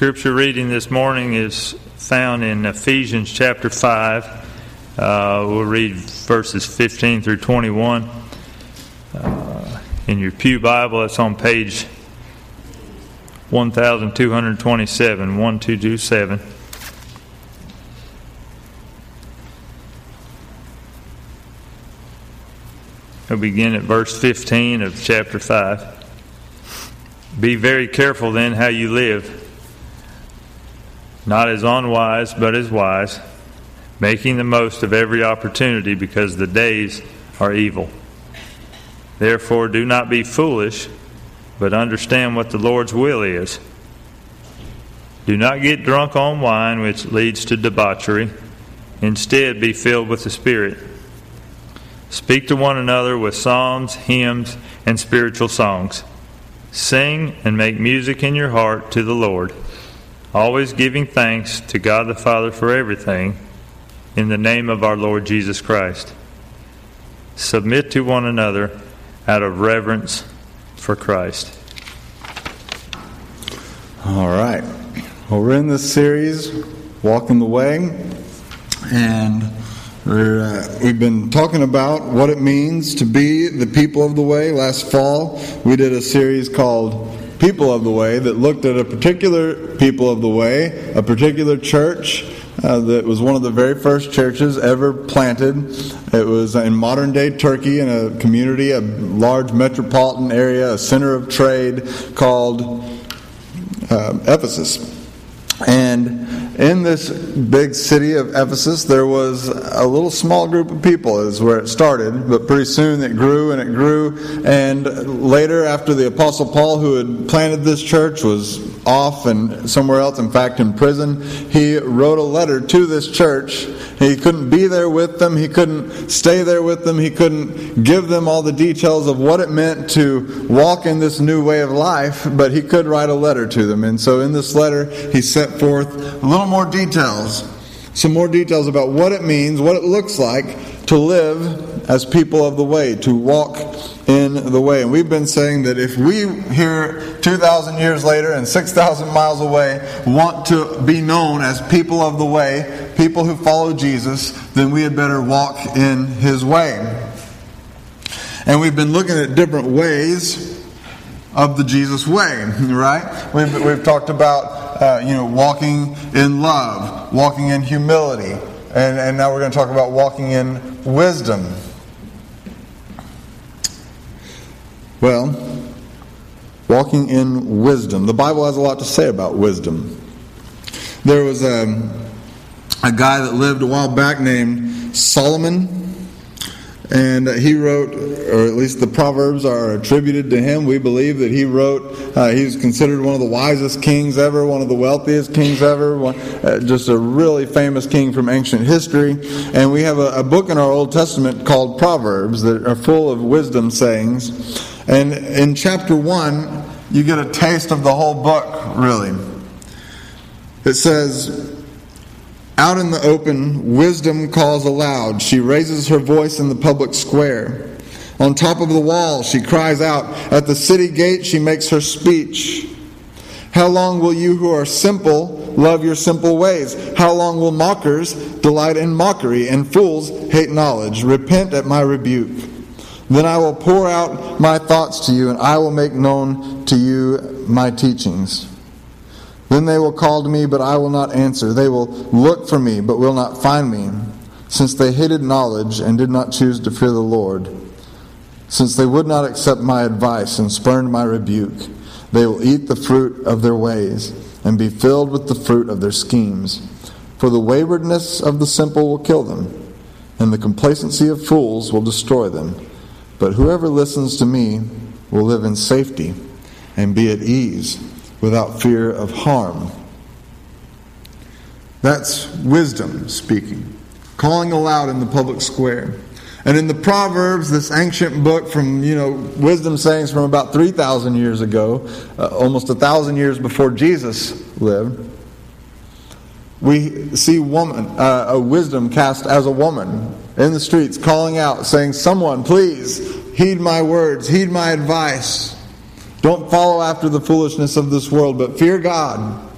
Scripture reading this morning is found in Ephesians chapter 5. Uh, we'll read verses 15 through 21. Uh, in your Pew Bible, it's on page 1227, 1227. We'll begin at verse 15 of chapter 5. Be very careful then how you live, not as unwise, but as wise, making the most of every opportunity because the days are evil. Therefore, do not be foolish, but understand what the Lord's will is. Do not get drunk on wine, which leads to debauchery. Instead, be filled with the Spirit. Speak to one another with psalms, hymns, and spiritual songs Sing and make music in your heart to the Lord, always giving thanks to God the Father for everything, in the name of our Lord Jesus Christ. Submit to one another out of reverence for Christ. All right. Well, we're in this series, Walking the Way, and uh, we've been talking about what it means to be the people of the way. Last fall, we did a series called People of the Way that looked at a particular people of the way, a particular church uh, that was one of the very first churches ever planted. It was in modern day Turkey in a community, a large metropolitan area, a center of trade called uh, Ephesus. And in this big city of Ephesus, there was a little small group of people, is where it started, but pretty soon it grew and it grew. And later, after the Apostle Paul, who had planted this church, was off and somewhere else, in fact, in prison, he wrote a letter to this church. He couldn't be there with them, he couldn't stay there with them, he couldn't give them all the details of what it meant to walk in this new way of life, but he could write a letter to them. And so in this letter, he set forth a little more details, some more details about what it means, what it looks like to live as people of the way, to walk in the way. And we've been saying that if we here 2,000 years later and 6,000 miles away want to be known as people of the way, people who follow Jesus, then we had better walk in his way. And we've been looking at different ways of the Jesus way, right? We've, we've talked about, uh, you know, walking in love, walking in humility, and, and now we're going to talk about walking in wisdom. Well, walking in wisdom. The Bible has a lot to say about wisdom. There was a, a guy that lived a while back named Solomon. And he wrote, or at least the Proverbs are attributed to him. We believe that he wrote, uh, he's considered one of the wisest kings ever, one of the wealthiest kings ever, one, uh, just a really famous king from ancient history. And we have a, a book in our Old Testament called Proverbs that are full of wisdom sayings. And in chapter 1, you get a taste of the whole book, really. It says, Out in the open, wisdom calls aloud. She raises her voice in the public square. On top of the wall, she cries out. At the city gate, she makes her speech. How long will you who are simple love your simple ways? How long will mockers delight in mockery and fools hate knowledge? Repent at my rebuke. Then I will pour out my thoughts to you, and I will make known to you my teachings. Then they will call to me, but I will not answer. They will look for me, but will not find me, since they hated knowledge and did not choose to fear the Lord. Since they would not accept my advice and spurned my rebuke, they will eat the fruit of their ways and be filled with the fruit of their schemes. For the waywardness of the simple will kill them, and the complacency of fools will destroy them. But whoever listens to me will live in safety and be at ease without fear of harm. That's wisdom speaking, calling aloud in the public square. And in the Proverbs, this ancient book from, you know, wisdom sayings from about 3,000 years ago, uh, almost a thousand years before Jesus lived, we see woman, uh, a wisdom cast as a woman in the streets calling out, saying, Someone, please heed my words, heed my advice. Don't follow after the foolishness of this world, but fear God.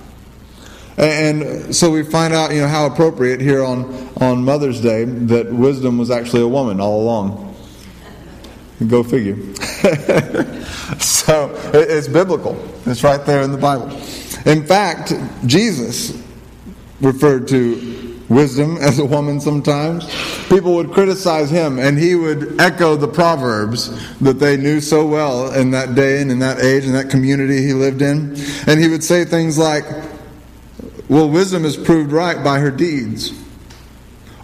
And so we find out, you know, how appropriate here on, on Mother's Day that wisdom was actually a woman all along. Go figure. so it's biblical. It's right there in the Bible. In fact, Jesus referred to wisdom as a woman sometimes. People would criticize him, and he would echo the proverbs that they knew so well in that day and in that age and that community he lived in. And he would say things like, Well, wisdom is proved right by her deeds,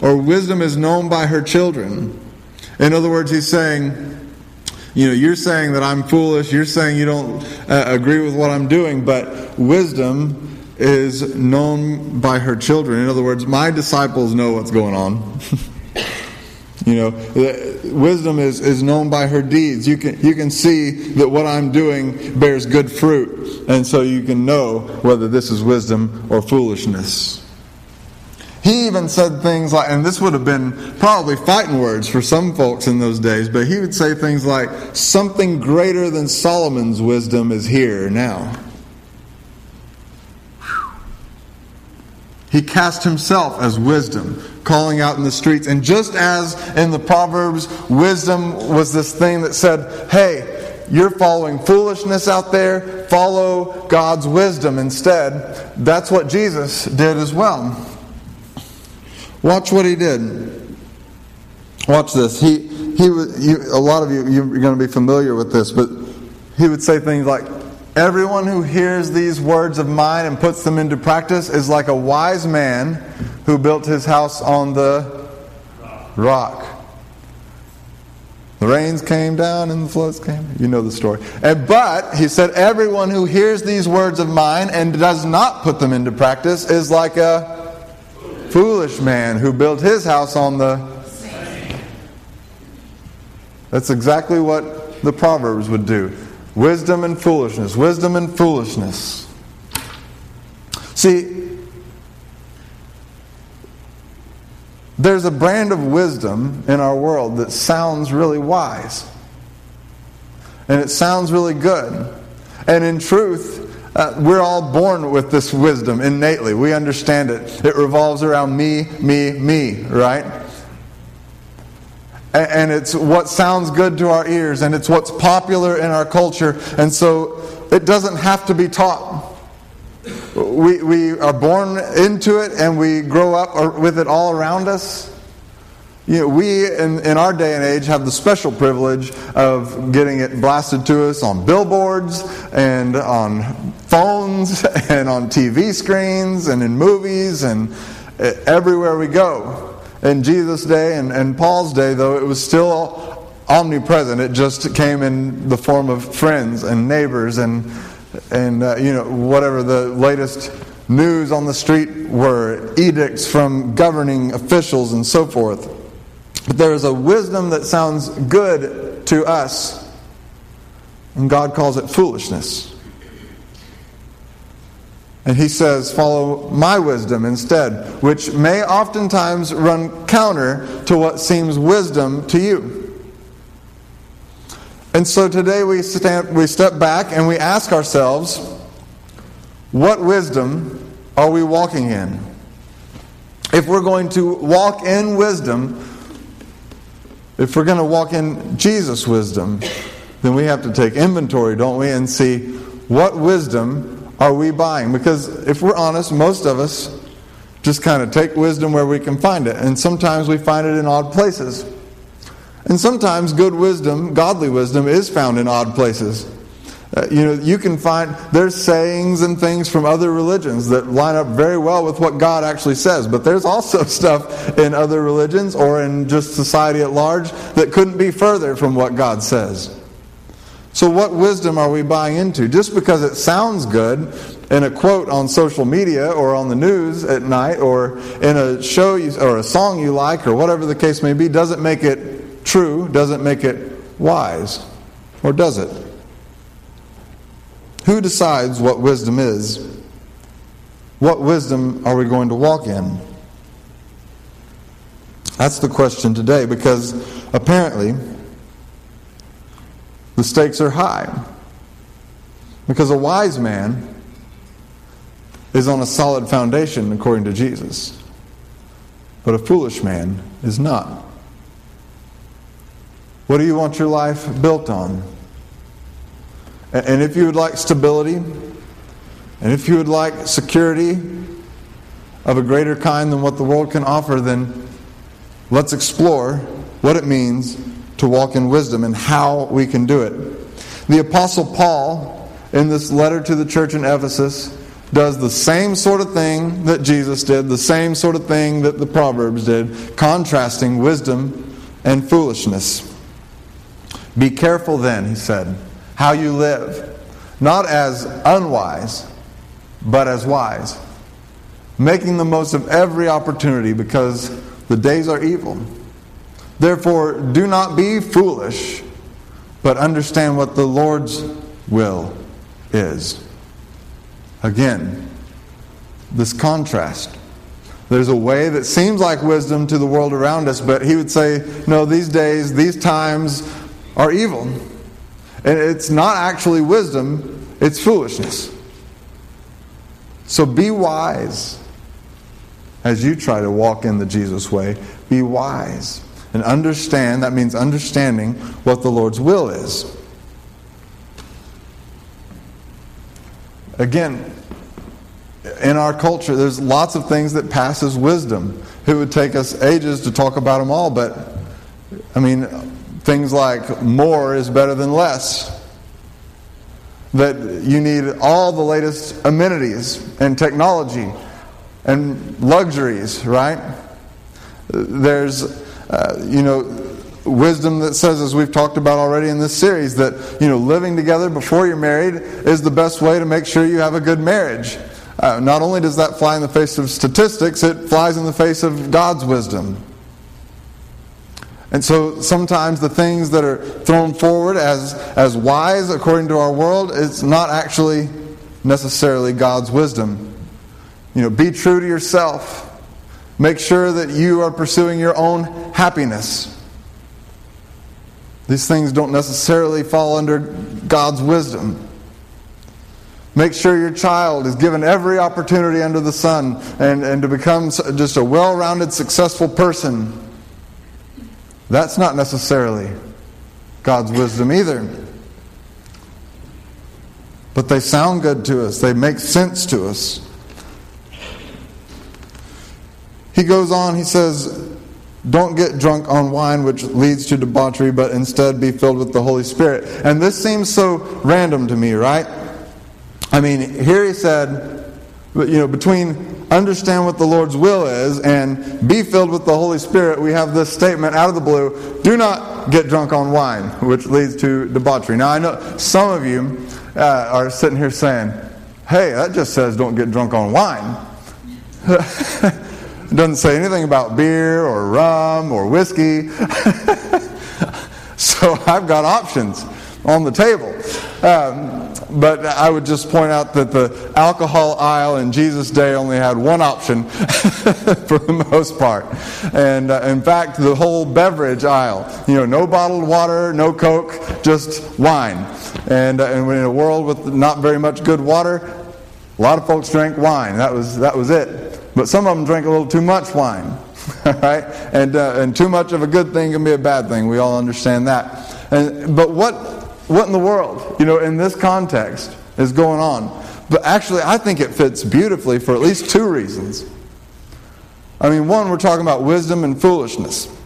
or wisdom is known by her children. In other words, he's saying, you know, you're saying that I'm foolish, you're saying you don't uh, agree with what I'm doing, but wisdom is known by her children. In other words, my disciples know what's going on. you know, wisdom is, is known by her deeds. You can, you can see that what I'm doing bears good fruit, and so you can know whether this is wisdom or foolishness. He even said things like, and this would have been probably fighting words for some folks in those days, but he would say things like, Something greater than Solomon's wisdom is here now. He cast himself as wisdom, calling out in the streets. And just as in the Proverbs, wisdom was this thing that said, Hey, you're following foolishness out there, follow God's wisdom instead. That's what Jesus did as well. Watch what he did. Watch this. He, he you, a lot of you, you're going to be familiar with this, but he would say things like, Everyone who hears these words of mine and puts them into practice is like a wise man who built his house on the rock. The rains came down and the floods came. You know the story. And, but, he said, everyone who hears these words of mine and does not put them into practice is like a foolish man who built his house on the. That's exactly what the Proverbs would do wisdom and foolishness, wisdom and foolishness. See, there's a brand of wisdom in our world that sounds really wise. And it sounds really good. And in truth, uh, we're all born with this wisdom innately. We understand it. It revolves around me, me, me, right? And, it's what sounds good to our ears, and it's what's popular in our culture. And so it doesn't have to be taught. We, we are born into it and we grow up with it all around us. You know, we in, in our day and age have the special privilege of getting it blasted to us on billboards and on phones and on TV screens and in movies and eh, everywhere we go. In Jesus' day and, and Paul's day, though, it was still omnipresent. It just came in the form of friends and neighbors and, and uh, you know, whatever the latest news on the street were, edicts from governing officials and so forth. But there is a wisdom that sounds good to us, and God calls it foolishness. And he says, Follow my wisdom instead, which may oftentimes run counter to what seems wisdom to you. And so today we, stand, we step back and we ask ourselves, What wisdom are we walking in? If we're going to walk in wisdom, if we're going to walk in Jesus' wisdom, then we have to take inventory, don't we, and see what wisdom are we buying? Because if we're honest, most of us just kind of take wisdom where we can find it. And sometimes we find it in odd places. And sometimes good wisdom, godly wisdom, is found in odd places. Uh, you know, you can find there's sayings and things from other religions that line up very well with what God actually says, but there's also stuff in other religions or in just society at large that couldn't be further from what God says. So, what wisdom are we buying into? Just because it sounds good in a quote on social media or on the news at night or in a show you, or a song you like or whatever the case may be doesn't make it true, doesn't make it wise, or does it? Who decides what wisdom is? What wisdom are we going to walk in? That's the question today because apparently the stakes are high. Because a wise man is on a solid foundation according to Jesus. But a foolish man is not. What do you want your life built on? And if you would like stability, and if you would like security of a greater kind than what the world can offer, then let's explore what it means to walk in wisdom and how we can do it. The Apostle Paul, in this letter to the church in Ephesus, does the same sort of thing that Jesus did, the same sort of thing that the Proverbs did, contrasting wisdom and foolishness. Be careful then, he said, how you live, not as unwise, but as wise, making the most of every opportunity because the days are evil. Therefore, do not be foolish, but understand what the Lord's will is. Again, this contrast. There's a way that seems like wisdom to the world around us, but he would say, no, these days, these times are evil. And it's not actually wisdom, it's foolishness. So be wise as you try to walk in the Jesus way. Be wise and understand, that means understanding what the Lord's will is. Again, in our culture, there's lots of things that passes wisdom. It would take us ages to talk about them all, but I mean, things like more is better than less. That you need all the latest amenities and technology and luxuries, right? There's, uh, you know, wisdom that says, as we've talked about already in this series, that you know living together before you're married is the best way to make sure you have a good marriage. Uh, not only does that fly in the face of statistics, it flies in the face of God's wisdom. And so sometimes the things that are thrown forward as, as wise according to our world, it's not actually necessarily God's wisdom. You know, be true to yourself. Make sure that you are pursuing your own happiness. These things don't necessarily fall under God's wisdom. Make sure your child is given every opportunity under the sun and, and to become just a well rounded, successful person. That's not necessarily God's wisdom either. But they sound good to us, they make sense to us. He goes on, he says, don't get drunk on wine, which leads to debauchery, but instead be filled with the Holy Spirit. And this seems so random to me, right? I mean, here he said, you know, between understand what the Lord's will is and be filled with the Holy Spirit, we have this statement out of the blue do not get drunk on wine, which leads to debauchery. Now, I know some of you uh, are sitting here saying, hey, that just says don't get drunk on wine. It doesn't say anything about beer or rum or whiskey. so I've got options on the table. Um, but I would just point out that the alcohol aisle in Jesus' day only had one option for the most part. And uh, in fact, the whole beverage aisle, you know, no bottled water, no Coke, just wine. And, uh, and in a world with not very much good water, a lot of folks drank wine. That was, that was it. But some of them drink a little too much wine, right? And, uh, and too much of a good thing can be a bad thing. We all understand that. And, but what, what in the world, you know, in this context is going on? But actually, I think it fits beautifully for at least two reasons. I mean, one, we're talking about wisdom and foolishness.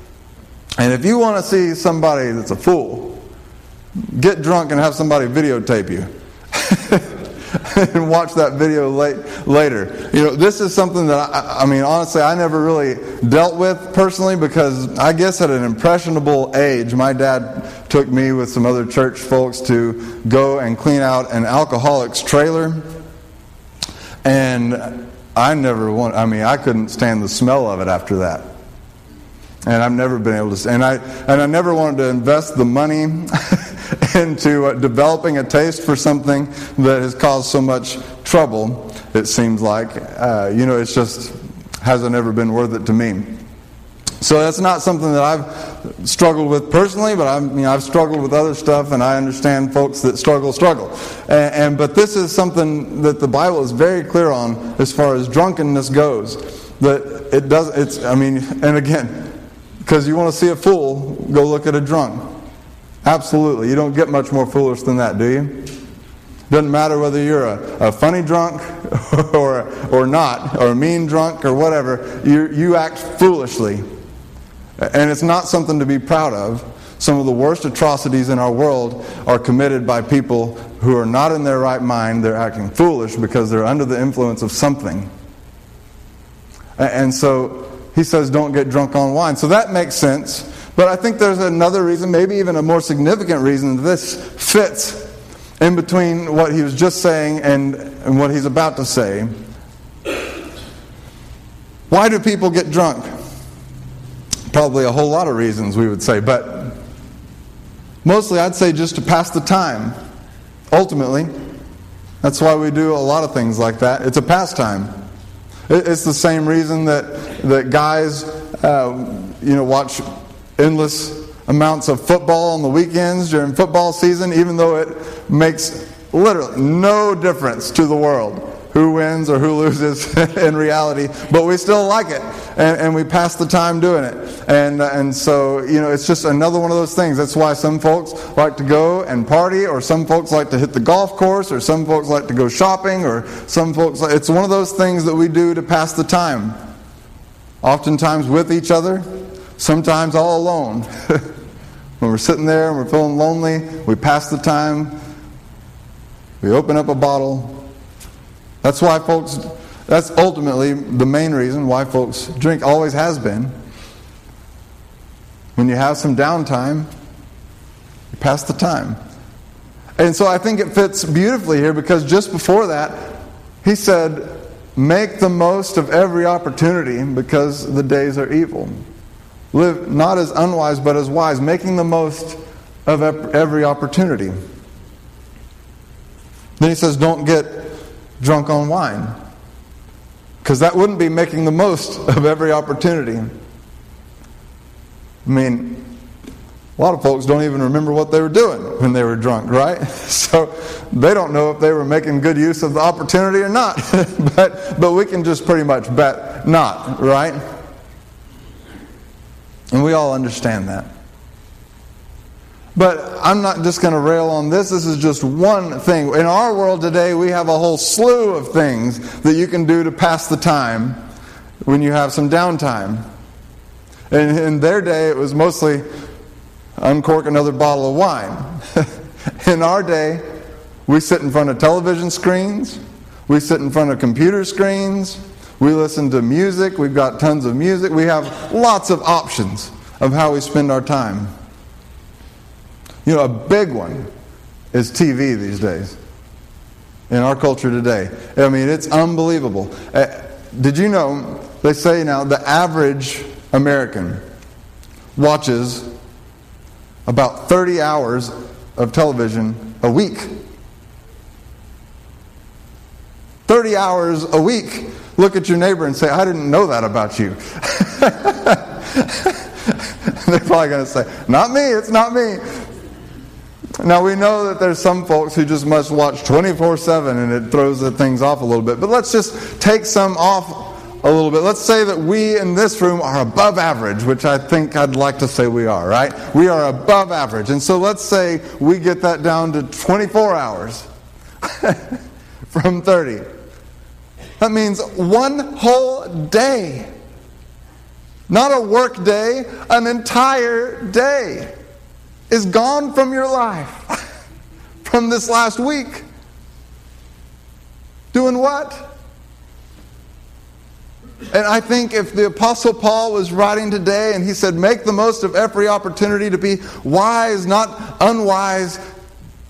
And if you want to see somebody that's a fool, get drunk and have somebody videotape you. and watch that video late, later. You know, this is something that I, I mean, honestly, I never really dealt with personally because I guess at an impressionable age, my dad took me with some other church folks to go and clean out an alcoholic's trailer. And I never want, I mean, I couldn't stand the smell of it after that. And I've never been able to, and I, and I never wanted to invest the money into uh, developing a taste for something that has caused so much trouble, it seems like. Uh, you know, it's just hasn't ever been worth it to me. So that's not something that I've struggled with personally, but I've, you know, I've struggled with other stuff, and I understand folks that struggle, struggle. And, and but this is something that the Bible is very clear on as far as drunkenness goes. That it does. It's. I mean, and again, because you want to see a fool, go look at a drunk. Absolutely, you don't get much more foolish than that, do you? Doesn't matter whether you're a, a funny drunk or, or not, or a mean drunk or whatever, you, you act foolishly and it's not something to be proud of. Some of the worst atrocities in our world are committed by people who are not in their right mind. They're acting foolish because they're under the influence of something. And so he says, don't get drunk on wine. So that makes sense. But I think there's another reason, maybe even a more significant reason, this fits in between what he was just saying and, and what he's about to say. Why do people get drunk? Probably a whole lot of reasons, we would say, but mostly I'd say just to pass the time. Ultimately, that's why we do a lot of things like that. It's a pastime. It's the same reason that, that guys, uh, you know, watch endless amounts of football on the weekends during football season, even though it makes literally no difference to the world who wins or who loses in reality, but we still like it, and, and we pass the time doing it. And, uh, and so, you know, it's just another one of those things. That's why some folks like to go and party, or some folks like to hit the golf course, or some folks like to go shopping, or some folks, it's one of those things that we do to pass the time. Oftentimes with each other, sometimes all alone. when we're sitting there and we're feeling lonely, we pass the time, we open up a bottle, that's why folks, that's ultimately the main reason why folks drink, always has been. When you have some downtime, you pass the time. And so I think it fits beautifully here because just before that, he said, Make the most of every opportunity because the days are evil. Live not as unwise, but as wise, making the most of every opportunity. Then he says, Don't get drunk on wine. Because that wouldn't be making the most of every opportunity. I mean, a lot of folks don't even remember what they were doing when they were drunk, right? So they don't know if they were making good use of the opportunity or not. but, but we can just pretty much bet not, right? And we all understand that. But I'm not just going to rail on this. This is just one thing. In our world today, we have a whole slew of things that you can do to pass the time when you have some downtime. And in their day, it was mostly uncork another bottle of wine. in our day, we sit in front of television screens, we sit in front of computer screens, we listen to music, we've got tons of music, we have lots of options of how we spend our time. You know, a big one is TV these days in our culture today. I mean, it's unbelievable. Uh, did you know they say now the average American watches about 30 hours of television a week? 30 hours a week. Look at your neighbor and say, I didn't know that about you. They're probably going to say, Not me, it's not me. Now we know that there's some folks who just must watch 24 7 and it throws the things off a little bit. But let's just take some off a little bit. Let's say that we in this room are above average, which I think I'd like to say we are, right? We are above average. And so let's say we get that down to 24 hours from 30. That means one whole day. Not a work day, an entire day is gone from your life from this last week. Doing what? And I think if the Apostle Paul was writing today and he said, Make the most of every opportunity to be wise, not unwise,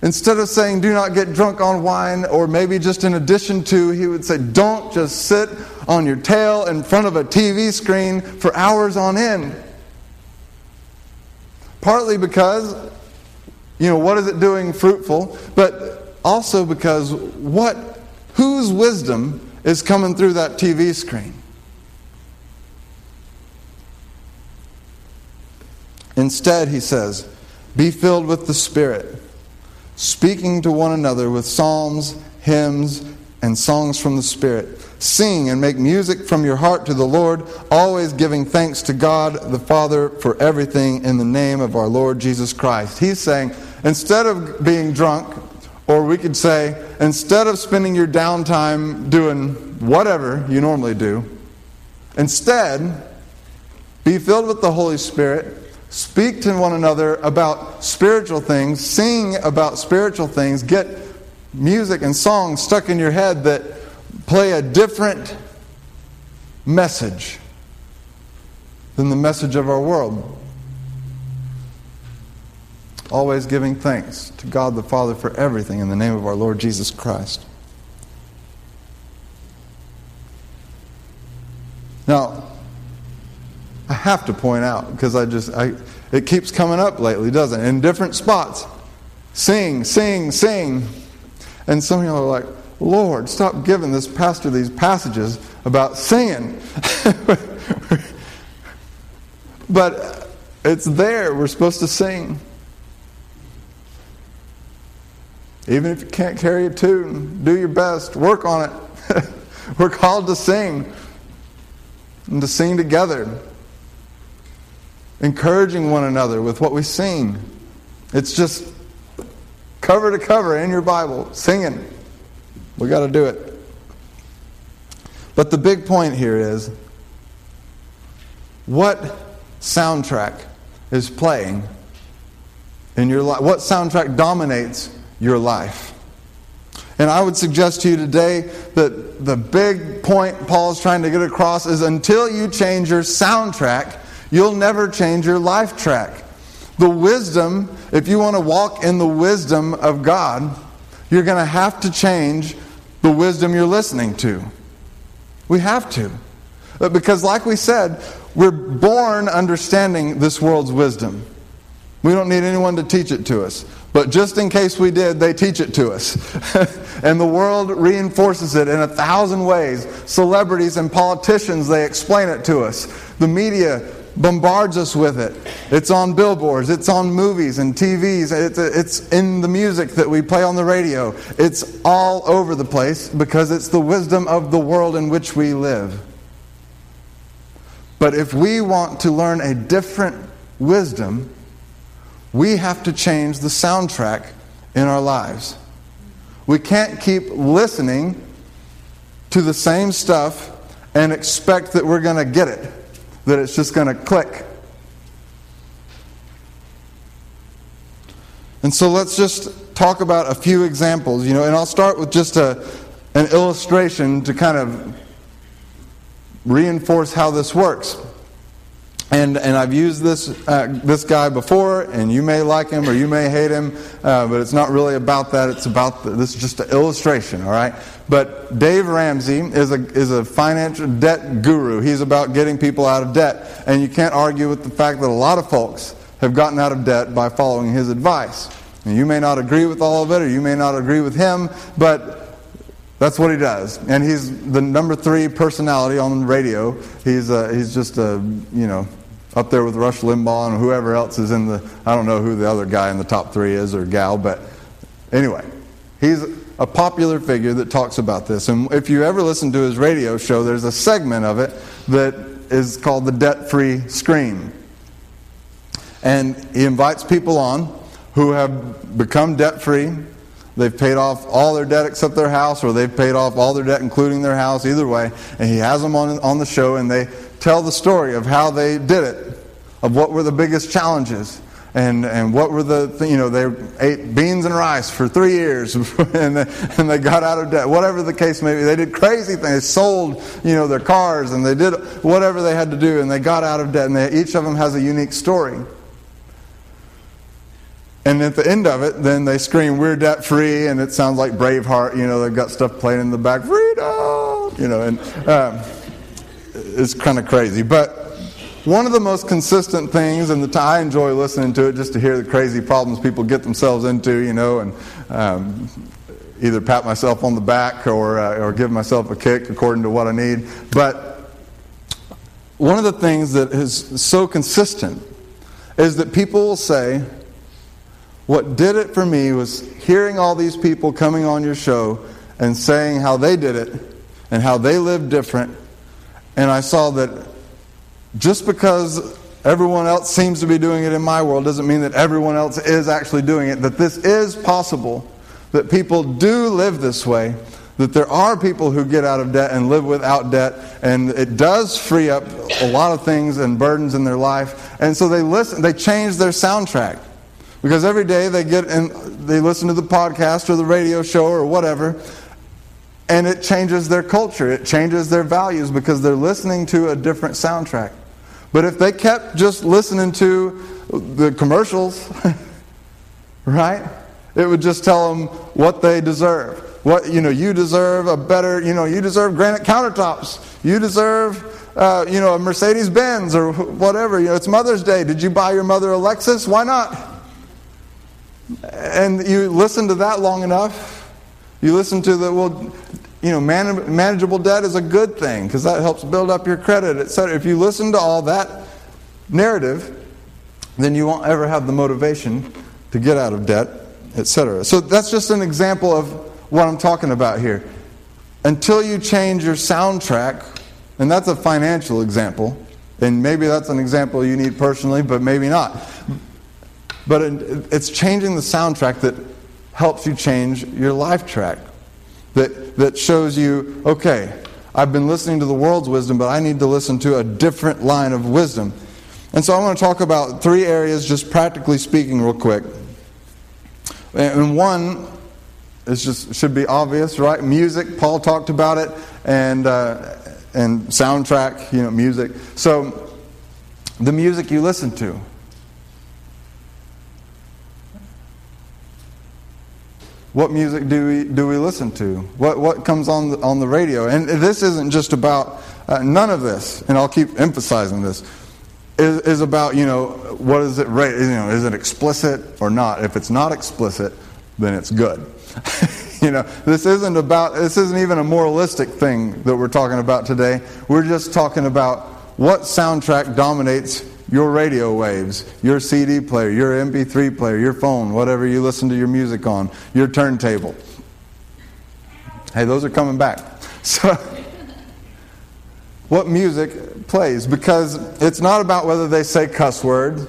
instead of saying, Do not get drunk on wine, or maybe just in addition to, he would say, Don't just sit on your tail in front of a TV screen for hours on end. Partly because, you know, what is it doing fruitful? But also because what, whose wisdom is coming through that TV screen? Instead, he says, be filled with the Spirit, speaking to one another with psalms, hymns, and songs from the Spirit. Sing and make music from your heart to the Lord, always giving thanks to God the Father for everything in the name of our Lord Jesus Christ. He's saying, instead of being drunk, or we could say, instead of spending your downtime doing whatever you normally do, instead, be filled with the Holy Spirit Speak to one another about spiritual things, sing about spiritual things, get music and songs stuck in your head that play a different message than the message of our world. Always giving thanks to God the Father for everything in the name of our Lord Jesus Christ. Now, I have to point out because I just I it keeps coming up lately, doesn't it? In different spots. Sing, sing, sing. And some of y'all are like, Lord, stop giving this pastor these passages about singing. but it's there. We're supposed to sing. Even if you can't carry a tune, do your best. Work on it. We're called to sing and to sing together encouraging one another with what we sing. It's just cover to cover in your Bible, singing. We got to do it. But the big point here is what soundtrack is playing in your life? What soundtrack dominates your life? And I would suggest to you today that the big point Paul is trying to get across is until you change your soundtrack, you'll never change your life track. The wisdom, if you want to walk in the wisdom of God, you're going to have to change the wisdom you're listening to. We have to. Uh, because, like we said, we're born understanding this world's wisdom. We don't need anyone to teach it to us. But just in case we did, they teach it to us. and the world reinforces it in a thousand ways. Celebrities and politicians, they explain it to us. The media bombards us with it. It's on billboards, it's on movies and TVs, it's, it's in the music that we play on the radio. It's all over the place because it's the wisdom of the world in which we live. But if we want to learn a different wisdom, we have to change the soundtrack in our lives. We can't keep listening to the same stuff and expect that we're going to get it that it's just going to click. And so let's just talk about a few examples, you know, and I'll start with just a, an illustration to kind of reinforce how this works. And, and I've used this, uh, this guy before, and you may like him or you may hate him, uh, but it's not really about that. It's about, the, this is just an illustration, all right? But Dave Ramsey is a, is a financial debt guru. He's about getting people out of debt. And you can't argue with the fact that a lot of folks have gotten out of debt by following his advice. And you may not agree with all of it, or you may not agree with him, but that's what he does. And he's the number three personality on radio. He's, uh, he's just a, you know, up there with Rush Limbaugh and whoever else is in the, I don't know who the other guy in the top three is or gal, but anyway, he's a popular figure that talks about this. And if you ever listen to his radio show, there's a segment of it that is called the Debt Free scream. And he invites people on who have become debt free. They've paid off all their debt except their house, or they've paid off all their debt, including their house, either way. And he has them on, on the show, and they tell the story of how they did it, of what were the biggest challenges. And, and what were the, you know, they ate beans and rice for three years and, they, and they got out of debt. Whatever the case may be, they did crazy things. They sold, you know, their cars and they did whatever they had to do and they got out of debt. And they, each of them has a unique story. And at the end of it, then they scream, We're debt free. And it sounds like Braveheart. You know, they've got stuff playing in the back, Freedom! You know, and. Um, is kind of crazy. But one of the most consistent things, and I enjoy listening to it just to hear the crazy problems people get themselves into, you know, and um, either pat myself on the back or, uh, or give myself a kick according to what I need. But one of the things that is so consistent is that people will say, What did it for me was hearing all these people coming on your show and saying how they did it and how they lived different. And I saw that just because everyone else seems to be doing it in my world doesn't mean that everyone else is actually doing it, that this is possible, that people do live this way that there are people who get out of debt and live without debt, and it does free up a lot of things and burdens in their life. And so they listen, they change their soundtrack. Because every day they get and they listen to the podcast or the radio show or whatever, and it changes their culture, it changes their values because they're listening to a different soundtrack. But if they kept just listening to the commercials, right? It would just tell them what they deserve. What you know you deserve a better you know you deserve granite countertops. You deserve uh, you know a mercedes benz or whatever. You know it's mother's day. Did you buy your mother a lexus? Why not? And you listen to that long enough you listen to the well you know man, manageable debt is a good thing because that helps build up your credit etc if you listen to all that narrative then you won't ever have the motivation to get out of debt etc so that's just an example of what I'm talking about here. Until you change your soundtrack, and that's a financial example, and maybe that's an example you need personally, but maybe not. But it's changing the soundtrack that helps you change your life track. That, that shows you, okay, I've been listening to the world's wisdom, but I need to listen to a different line of wisdom. And so I want to talk about three areas, just practically speaking, real quick. And one it's just should be obvious, right? Music, Paul talked about it, and uh, and soundtrack, you know, music. So the music you listen to. What music do we do we listen to? What what comes on the, on the radio? And this isn't just about uh, none of this, and I'll keep emphasizing this. Is, is about you know what is it you know is it explicit or not? If it's not explicit, then it's good. you know, this isn't about, this isn't even a moralistic thing that we're talking about today. We're just talking about what soundtrack dominates your radio waves, your CD player, your MP3 player, your phone, whatever you listen to your music on, your turntable. Hey, those are coming back. So, what music plays? Because it's not about whether they say cuss words,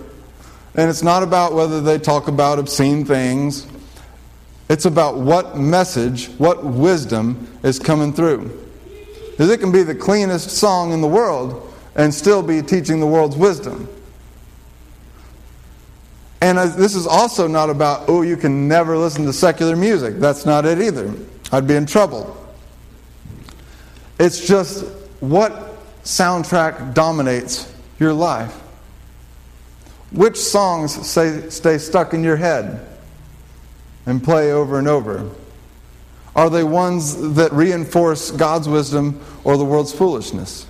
and it's not about whether they talk about obscene things, it's about what message, what wisdom is coming through. Because it can be the cleanest song in the world and still be teaching the world's wisdom. And this is also not about, oh, you can never listen to secular music. That's not it either. I'd be in trouble. It's just what soundtrack dominates your life. Which songs say, stay stuck in your head? and play over and over? Are they ones that reinforce God's wisdom or the world's foolishness?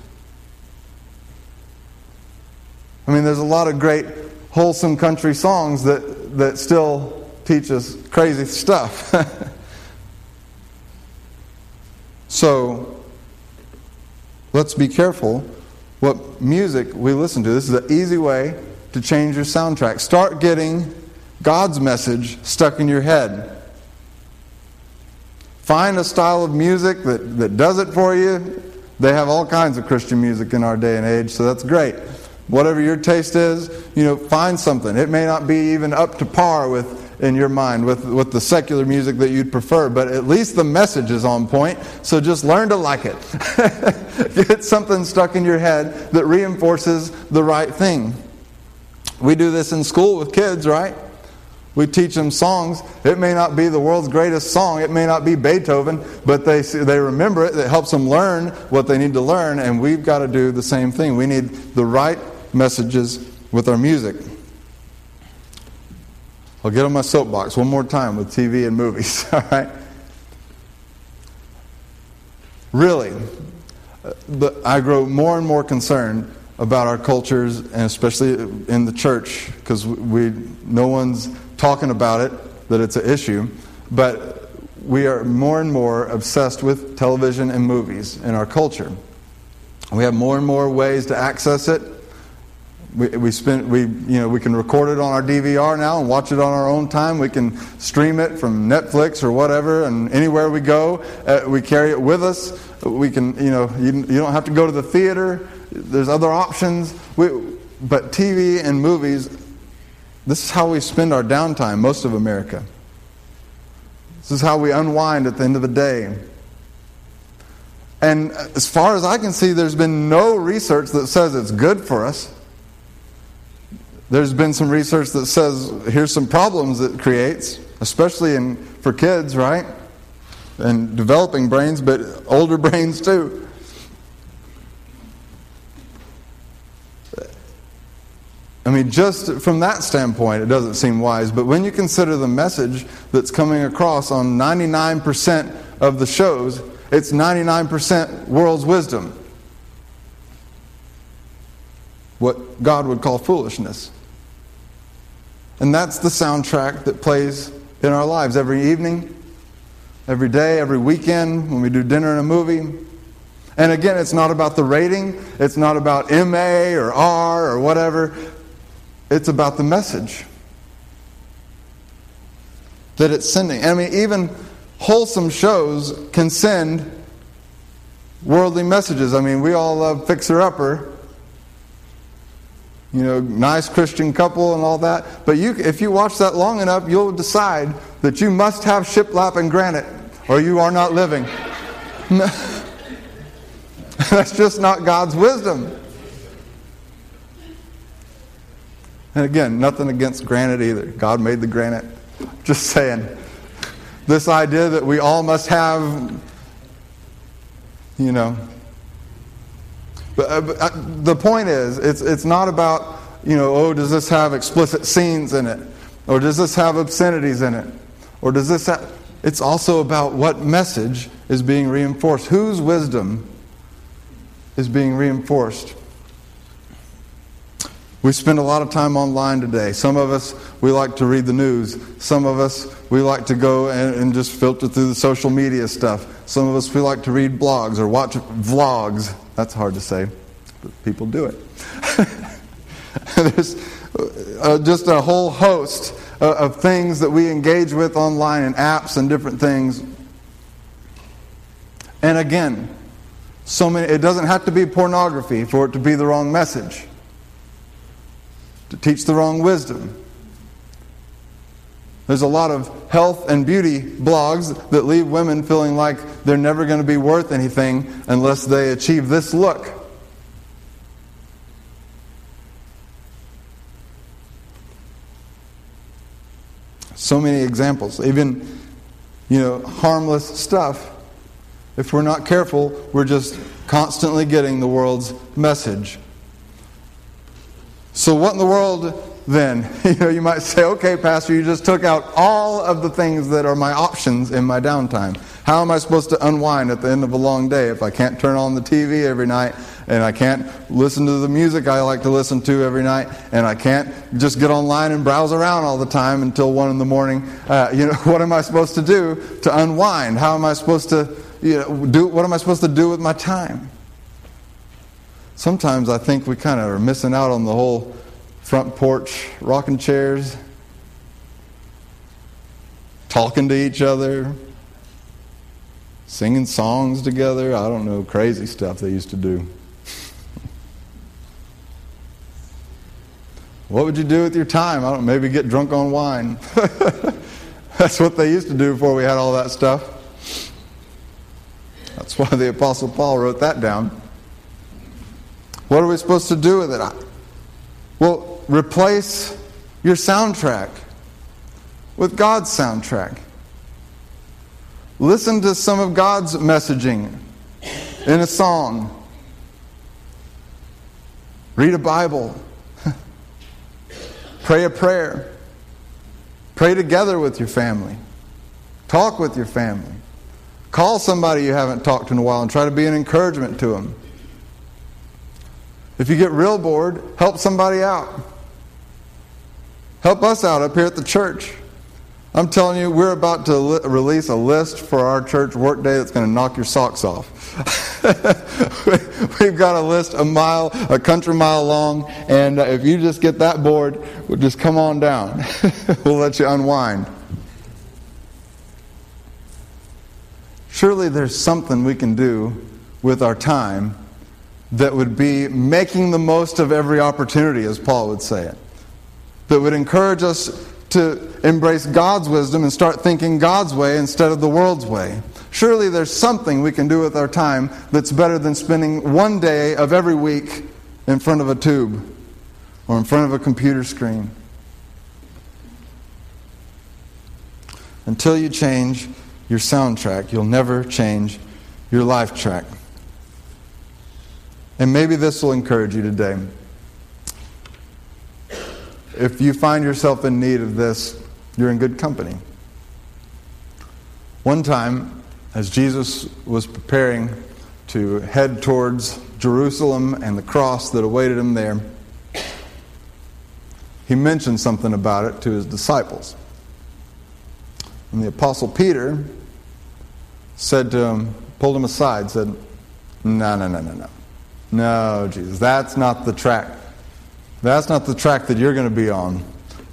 I mean, there's a lot of great wholesome country songs that, that still teach us crazy stuff. so, let's be careful what music we listen to. This is an easy way to change your soundtrack. Start getting God's message stuck in your head. Find a style of music that, that does it for you. They have all kinds of Christian music in our day and age, so that's great. Whatever your taste is, you know, find something. It may not be even up to par with in your mind with, with the secular music that you'd prefer, but at least the message is on point, so just learn to like it. Get something stuck in your head that reinforces the right thing. We do this in school with kids, right? We teach them songs. It may not be the world's greatest song. It may not be Beethoven, but they, they remember it. It helps them learn what they need to learn, and we've got to do the same thing. We need the right messages with our music. I'll get on my soapbox one more time with TV and movies, all right? Really, I grow more and more concerned about our cultures, and especially in the church, because we no one's talking about it, that it's an issue, but we are more and more obsessed with television and movies in our culture. We have more and more ways to access it, We, we spend we you know we can record it on our DVR now and watch it on our own time. We can stream it from Netflix or whatever, and anywhere we go, uh, we carry it with us. We can you know you, you don't have to go to the theater. There's other options. We, but TV and movies, this is how we spend our downtime. Most of America. This is how we unwind at the end of the day. And as far as I can see, there's been no research that says it's good for us. There's been some research that says here's some problems it creates, especially in, for kids, right? And developing brains, but older brains too. I mean, just from that standpoint, it doesn't seem wise. But when you consider the message that's coming across on 99% of the shows, it's 99% world's wisdom. What God would call foolishness. And that's the soundtrack that plays in our lives every evening, every day, every weekend, when we do dinner and a movie. And again, it's not about the rating, it's not about MA or R or whatever. It's about the message that it's sending. I mean, even wholesome shows can send worldly messages. I mean, we all love Fixer Upper you know, nice Christian couple and all that. But you, if you watch that long enough, you'll decide that you must have shiplap and granite, or you are not living. That's just not God's wisdom. And again, nothing against granite either. God made the granite. Just saying. This idea that we all must have, you know, but, uh, but uh, the point is, it's, it's not about, you know, oh, does this have explicit scenes in it? Or does this have obscenities in it? Or does this have. It's also about what message is being reinforced. Whose wisdom is being reinforced? We spend a lot of time online today. Some of us, we like to read the news. Some of us, we like to go and, and, just filter through the social media stuff. Some of us, we like to read blogs or watch vlogs. That's hard to say, but people do it. There's uh, just a whole host uh, of things that we engage with online and apps and different things. And again, so many, it doesn't have to be pornography for it to be the wrong message to teach the wrong wisdom. There's a lot of health and beauty blogs that leave women feeling like they're never going to be worth anything unless they achieve this look. So many examples, even you know, harmless stuff. If we're not careful, we're just constantly getting the world's message. So, what in the world then? You know, you might say, okay, Pastor, you just took out all of the things that are my options in my downtime. How am I supposed to unwind at the end of a long day if I can't turn on the TV every night and I can't listen to the music I like to listen to every night and I can't just get online and browse around all the time until one in the morning? Uh, you know, what am I supposed to do to unwind? How am I supposed to you know, do? What am I supposed to do with my time? sometimes I think we kind of are missing out on the whole front porch rocking chairs, talking to each other, singing songs together. I don't know, crazy stuff they used to do. what would you do with your time? I don't maybe get drunk on wine. That's what they used to do before we had all that stuff. That's why the Apostle Paul wrote that down. What are we supposed to do with it? Well, replace your soundtrack with God's soundtrack. Listen to some of God's messaging in a song. Read a Bible. Pray a prayer. Pray together with your family. Talk with your family. Call somebody you haven't talked to in a while and try to be an encouragement to them. If you get real bored, help somebody out. Help us out up here at the church. I'm telling you, we're about to li- release a list for our church workday that's going to knock your socks off. We've got a list a mile, a country mile long, and uh, if you just get that bored, we'll just come on down. we'll let you unwind. Surely there's something we can do with our time that would be making the most of every opportunity, as Paul would say it, that would encourage us to embrace God's wisdom and start thinking God's way instead of the world's way. Surely there's something we can do with our time that's better than spending one day of every week in front of a tube or in front of a computer screen. Until you change your soundtrack, you'll never change your life track. And maybe this will encourage you today. If you find yourself in need of this, you're in good company. One time, as Jesus was preparing to head towards Jerusalem and the cross that awaited him there, he mentioned something about it to his disciples. And the Apostle Peter said to him, pulled him aside, said, No, no, no, no, no. No, Jesus, that's not the track that's not the track that you're going to be on.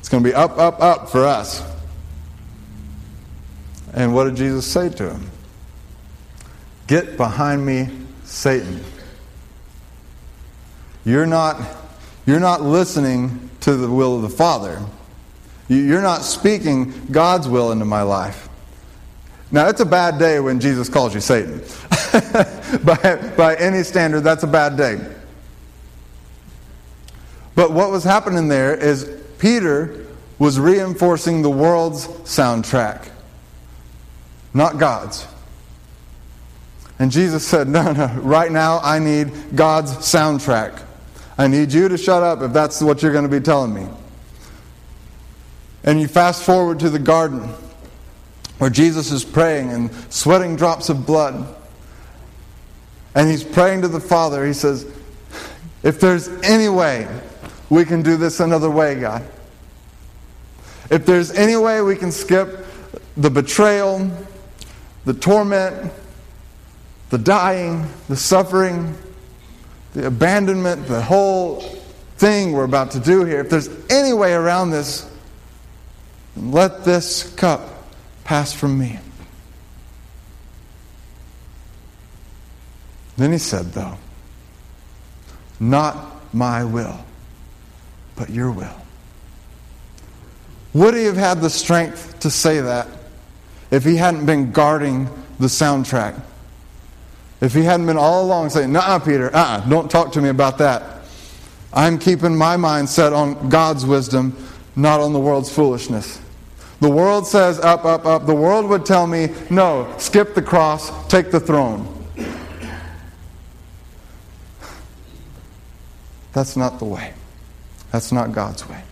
It's going to be up, up, up for us. And what did Jesus say to him? Get behind me, Satan. You're not, you're not listening to the will of the Father. You're not speaking God's will into my life. Now, it's a bad day when Jesus calls you Satan. by, by any standard, that's a bad day. But what was happening there is Peter was reinforcing the world's soundtrack, not God's. And Jesus said, No, no, right now I need God's soundtrack. I need you to shut up if that's what you're going to be telling me. And you fast forward to the garden where Jesus is praying and sweating drops of blood. And he's praying to the Father. He says, If there's any way we can do this another way, God. If there's any way we can skip the betrayal, the torment, the dying, the suffering, the abandonment, the whole thing we're about to do here, if there's any way around this, let this cup pass from me. Then he said, though, not my will but your will. Would he have had the strength to say that if he hadn't been guarding the soundtrack? If he hadn't been all along saying, Nah, Peter, uh uh-uh, don't talk to me about that. I'm keeping my mind set on God's wisdom, not on the world's foolishness. The world says up, up, up. The world would tell me, no, skip the cross, take the throne. That's not the way. That's not God's way.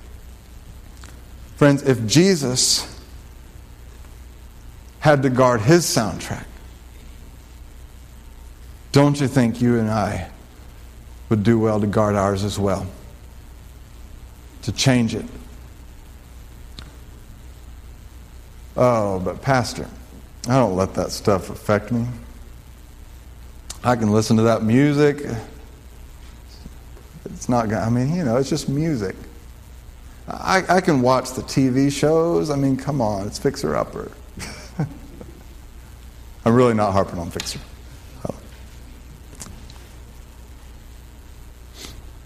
Friends, if Jesus had to guard his soundtrack, don't you think you and I would do well to guard ours as well? To change it. Oh, but Pastor, I don't let that stuff affect me. I can listen to that music. It's not, going. I mean, you know, it's just music. I, I can watch the TV shows. I mean, come on, it's Fixer Upper. I'm really not harping on Fixer. Oh.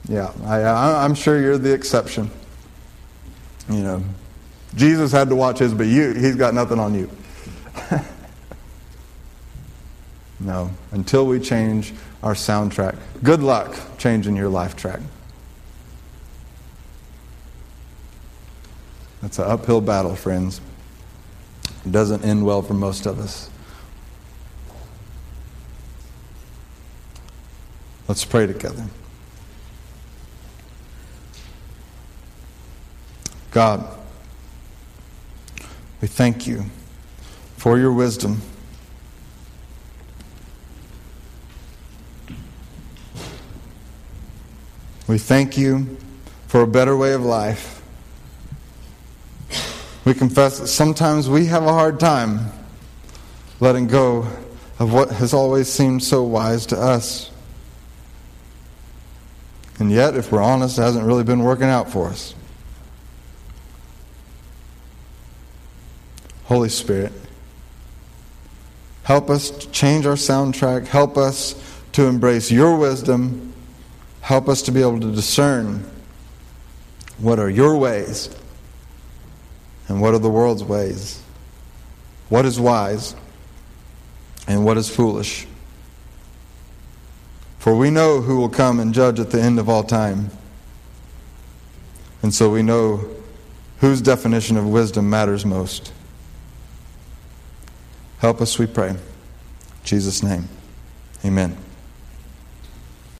Yeah, I, I'm sure you're the exception. You know, Jesus had to watch his, but you, he's got nothing on you. no, until we change our soundtrack. Good luck changing your life track. That's an uphill battle, friends. It doesn't end well for most of us. Let's pray together. God, we thank you for your wisdom. We thank you for a better way of life. We confess that sometimes we have a hard time letting go of what has always seemed so wise to us. And yet, if we're honest, it hasn't really been working out for us. Holy Spirit, help us to change our soundtrack. Help us to embrace your wisdom. Help us to be able to discern what are your ways and what are the world's ways. What is wise and what is foolish. For we know who will come and judge at the end of all time. And so we know whose definition of wisdom matters most. Help us, we pray. In Jesus' name, amen.